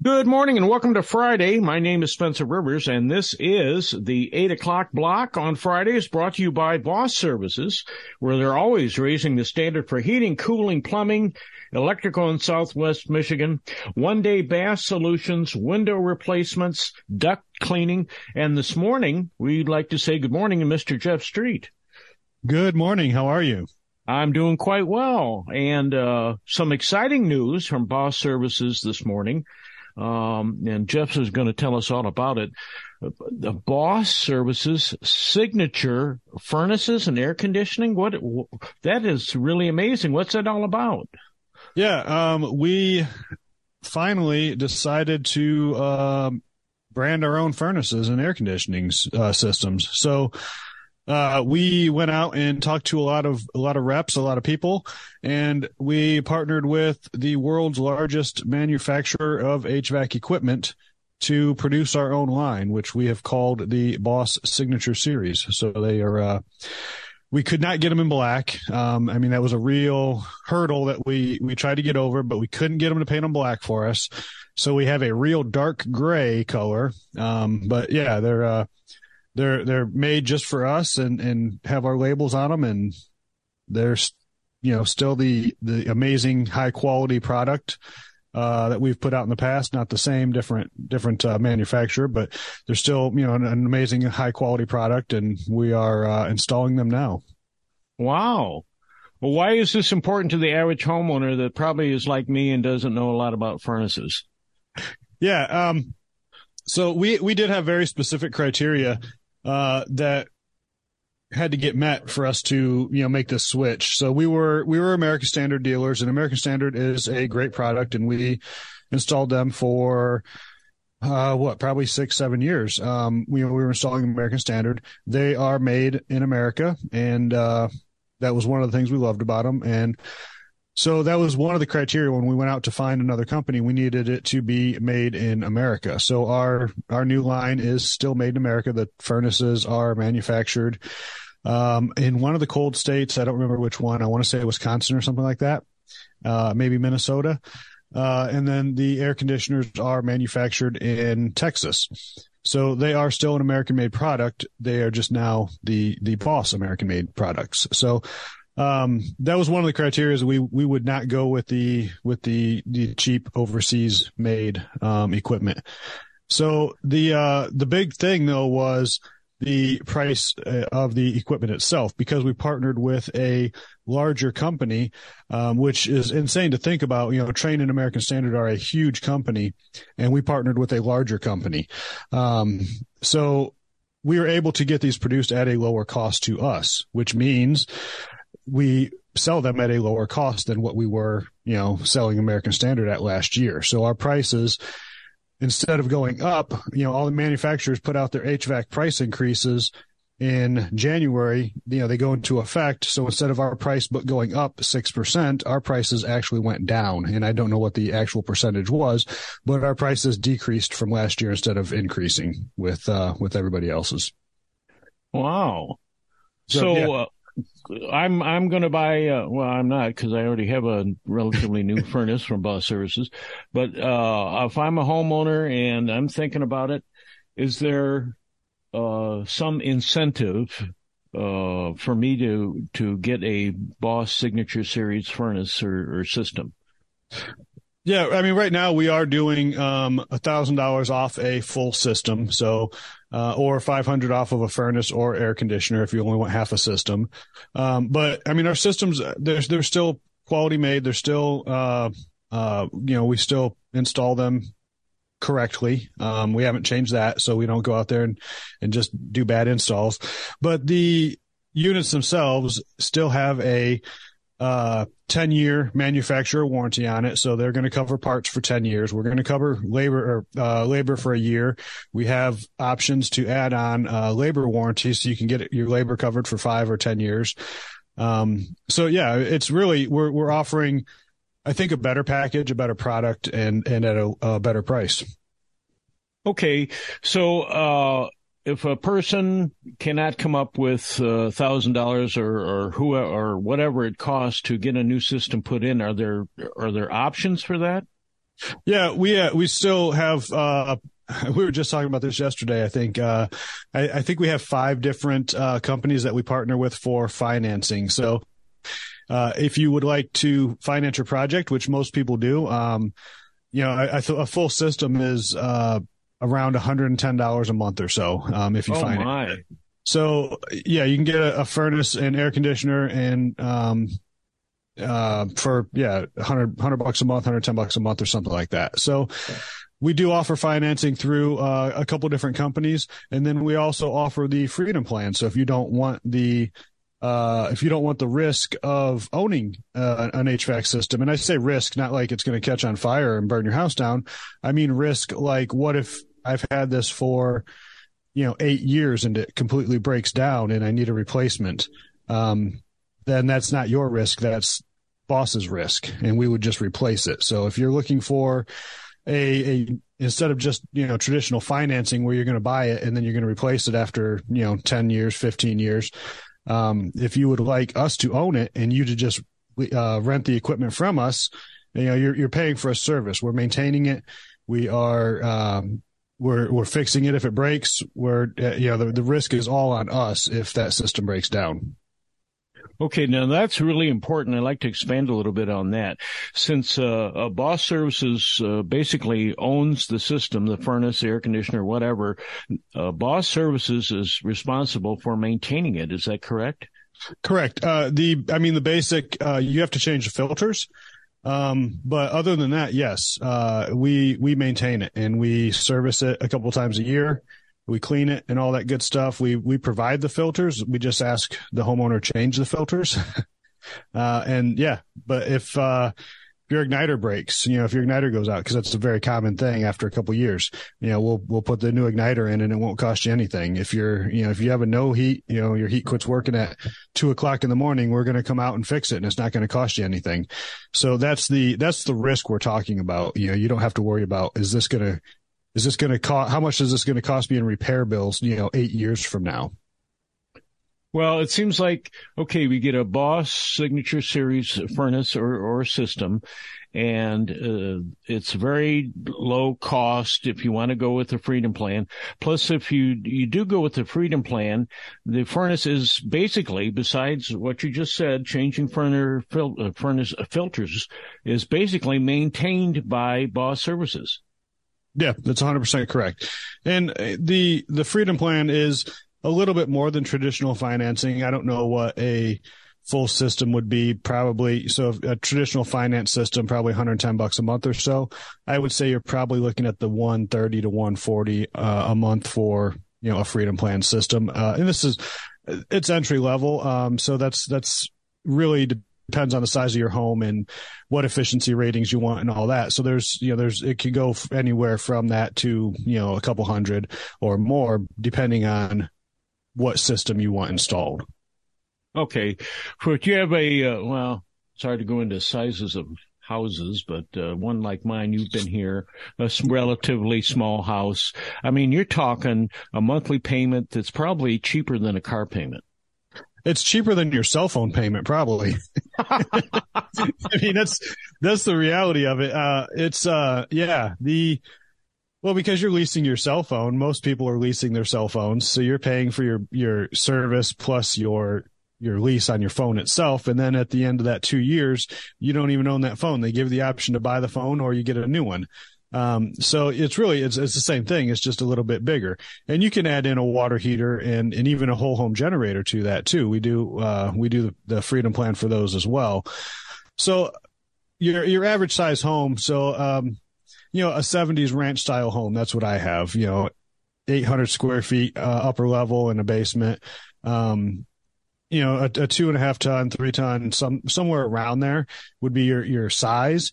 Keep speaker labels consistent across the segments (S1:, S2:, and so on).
S1: Good morning and welcome to Friday. My name is Spencer Rivers and this is the eight o'clock block on Fridays brought to you by Boss Services, where they're always raising the standard for heating, cooling, plumbing, electrical in Southwest Michigan, one day bath solutions, window replacements, duct cleaning. And this morning we'd like to say good morning to Mr. Jeff Street.
S2: Good morning. How are you?
S1: I'm doing quite well and, uh, some exciting news from Boss Services this morning. Um, and Jeff is going to tell us all about it. The Boss Services signature furnaces and air conditioning. What that is really amazing. What's that all about?
S2: Yeah, um, we finally decided to um, brand our own furnaces and air conditioning uh, systems. So uh, we went out and talked to a lot of a lot of reps, a lot of people, and we partnered with the world's largest manufacturer of HVAC equipment to produce our own line, which we have called the Boss Signature Series. So they are. Uh, we could not get them in black. Um, I mean, that was a real hurdle that we, we tried to get over, but we couldn't get them to paint them black for us. So we have a real dark gray color. Um, but yeah, they're, uh, they're they're made just for us and and have our labels on them and they're you know still the the amazing high quality product uh, that we've put out in the past. Not the same different different uh, manufacturer but they're still you know an, an amazing high quality product and we are uh, installing them now.
S1: Wow. Well why is this important to the average homeowner that probably is like me and doesn't know a lot about furnaces?
S2: Yeah um so we we did have very specific criteria uh, that had to get met for us to you know make this switch. So we were we were American Standard dealers, and American Standard is a great product, and we installed them for uh, what probably six seven years. Um, we we were installing American Standard. They are made in America, and uh, that was one of the things we loved about them, and so that was one of the criteria when we went out to find another company. We needed it to be made in America. So our our new line is still made in America. The furnaces are manufactured um, in one of the cold states. I don't remember which one. I want to say Wisconsin or something like that. Uh, maybe Minnesota. Uh, and then the air conditioners are manufactured in Texas. So they are still an American made product. They are just now the, the boss American made products. So um, that was one of the criteria we we would not go with the with the the cheap overseas made um, equipment. So the uh, the big thing though was the price uh, of the equipment itself because we partnered with a larger company, um, which is insane to think about. You know, Trane and American Standard are a huge company, and we partnered with a larger company. Um, so we were able to get these produced at a lower cost to us, which means we sell them at a lower cost than what we were, you know, selling American Standard at last year. So our prices, instead of going up, you know, all the manufacturers put out their HVAC price increases in January, you know, they go into effect. So instead of our price but going up 6%, our prices actually went down. And I don't know what the actual percentage was, but our prices decreased from last year instead of increasing with, uh, with everybody else's.
S1: Wow. So, so yeah. uh, I'm I'm going to buy. Uh, well, I'm not because I already have a relatively new furnace from Boss Services. But uh, if I'm a homeowner and I'm thinking about it, is there uh, some incentive uh, for me to to get a Boss Signature Series furnace or, or system?
S2: Yeah, I mean, right now we are doing um, a thousand dollars off a full system, so uh, or five hundred off of a furnace or air conditioner if you only want half a system. Um, but I mean, our systems they're they're still quality made. They're still uh, uh, you know we still install them correctly. Um, we haven't changed that, so we don't go out there and and just do bad installs. But the units themselves still have a uh, 10 year manufacturer warranty on it. So they're going to cover parts for 10 years. We're going to cover labor or uh, labor for a year. We have options to add on uh, labor warranty so you can get your labor covered for five or 10 years. Um, so yeah, it's really, we're, we're offering, I think a better package, a better product and, and at a, a better price.
S1: Okay. So, uh, if a person cannot come up with thousand dollars or or who or whatever it costs to get a new system put in, are there are there options for that?
S2: Yeah, we uh, we still have. Uh, we were just talking about this yesterday. I think. Uh, I, I, think we have five different uh, companies that we partner with for financing. So, uh, if you would like to finance your project, which most people do, um, you know, I, I th- a full system is uh, around $110 a month or so. Um, if you
S1: oh
S2: find
S1: my.
S2: it. So yeah, you can get a, a furnace and air conditioner and um, uh, for yeah, 100, 100 bucks a month, 110 bucks a month or something like that. So we do offer financing through uh, a couple different companies. And then we also offer the freedom plan. So if you don't want the, uh, if you don't want the risk of owning uh, an HVAC system, and I say risk, not like it's going to catch on fire and burn your house down. I mean risk like what if I've had this for, you know, eight years and it completely breaks down and I need a replacement. Um, then that's not your risk. That's boss's risk and we would just replace it. So if you're looking for a, a instead of just, you know, traditional financing where you're going to buy it and then you're going to replace it after, you know, 10 years, 15 years. Um, if you would like us to own it and you to just uh, rent the equipment from us, you know, you're, you're paying for a service. We're maintaining it. We are, um, we're, we're fixing it if it breaks. We're, uh, you know, the, the risk is all on us if that system breaks down.
S1: Okay, now that's really important. I'd like to expand a little bit on that. Since uh, uh, Boss Services uh, basically owns the system, the furnace, the air conditioner, whatever, uh, Boss Services is responsible for maintaining it. Is that correct?
S2: Correct. Uh, the, I mean, the basic, uh, you have to change the filters. Um, but other than that, yes, uh, we, we maintain it and we service it a couple times a year we clean it and all that good stuff. We we provide the filters. We just ask the homeowner change the filters. uh, and yeah, but if uh, your igniter breaks, you know, if your igniter goes out, because that's a very common thing after a couple years, you know, we'll we'll put the new igniter in and it won't cost you anything. If you're, you know, if you have a no heat, you know, your heat quits working at two o'clock in the morning, we're going to come out and fix it, and it's not going to cost you anything. So that's the that's the risk we're talking about. You know, you don't have to worry about is this going to is this going to cost? How much is this going to cost me in repair bills? You know, eight years from now.
S1: Well, it seems like okay, we get a Boss Signature Series furnace or or system, and uh, it's very low cost if you want to go with the Freedom Plan. Plus, if you you do go with the Freedom Plan, the furnace is basically, besides what you just said, changing furnace fil- uh, furnace filters is basically maintained by Boss Services.
S2: Yeah, that's 100% correct. And uh, the the freedom plan is a little bit more than traditional financing. I don't know what a full system would be probably so a traditional finance system probably 110 bucks a month or so i would say you're probably looking at the 130 to 140 uh, a month for you know a freedom plan system uh, and this is it's entry level um, so that's that's really depends on the size of your home and what efficiency ratings you want and all that. So there's, you know, there's, it can go anywhere from that to, you know, a couple hundred or more depending on what system you want installed.
S1: Okay. For you have a, uh, well, sorry to go into sizes of houses, but uh, one like mine, you've been here, a relatively small house. I mean, you're talking a monthly payment that's probably cheaper than a car payment
S2: it's cheaper than your cell phone payment, probably. I mean, that's, that's the reality of it. Uh, it's, uh, yeah, the, well, because you're leasing your cell phone, most people are leasing their cell phones. So you're paying for your, your service plus your, your lease on your phone itself. And then at the end of that two years, you don't even own that phone. They give you the option to buy the phone or you get a new one. Um, so it's really, it's, it's the same thing. It's just a little bit bigger and you can add in a water heater and, and even a whole home generator to that too. We do, uh, we do the, the freedom plan for those as well. So your, your average size home. So, um, you know, a seventies ranch style home. That's what I have, you know, 800 square feet, uh, upper level and a basement. Um, you know, a, a, two and a half ton, three ton, some somewhere around there would be your your size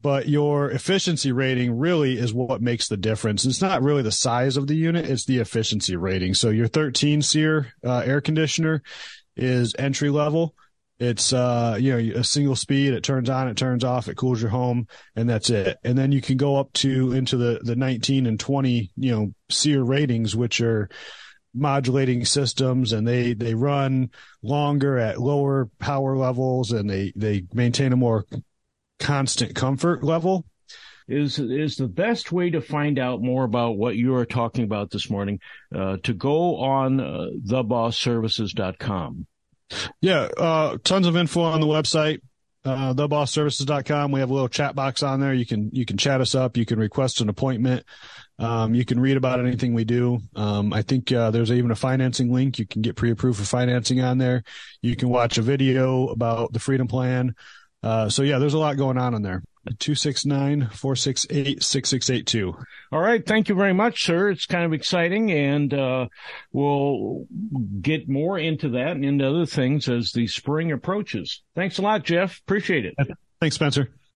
S2: but your efficiency rating really is what makes the difference. It's not really the size of the unit, it's the efficiency rating. So your 13 SEER uh, air conditioner is entry level. It's, uh, you know, a single speed. It turns on, it turns off, it cools your home and that's it. And then you can go up to into the, the 19 and 20, you know, SEER ratings, which are modulating systems and they, they run longer at lower power levels and they, they maintain a more constant comfort level.
S1: is is the best way to find out more about what you are talking about this morning uh, to go on uh, thebossservices.com.
S2: Yeah, uh, tons of info on the website uh, thebossservices.com. We have a little chat box on there. You can, you can chat us up. You can request an appointment. Um, you can read about anything we do. Um, I think, uh, there's even a financing link. You can get pre-approved for financing on there. You can watch a video about the freedom plan. Uh, so yeah, there's a lot going on in there. 269-468-6682.
S1: All right. Thank you very much, sir. It's kind of exciting and, uh, we'll get more into that and into other things as the spring approaches. Thanks a lot, Jeff. Appreciate it.
S2: Thanks, Spencer.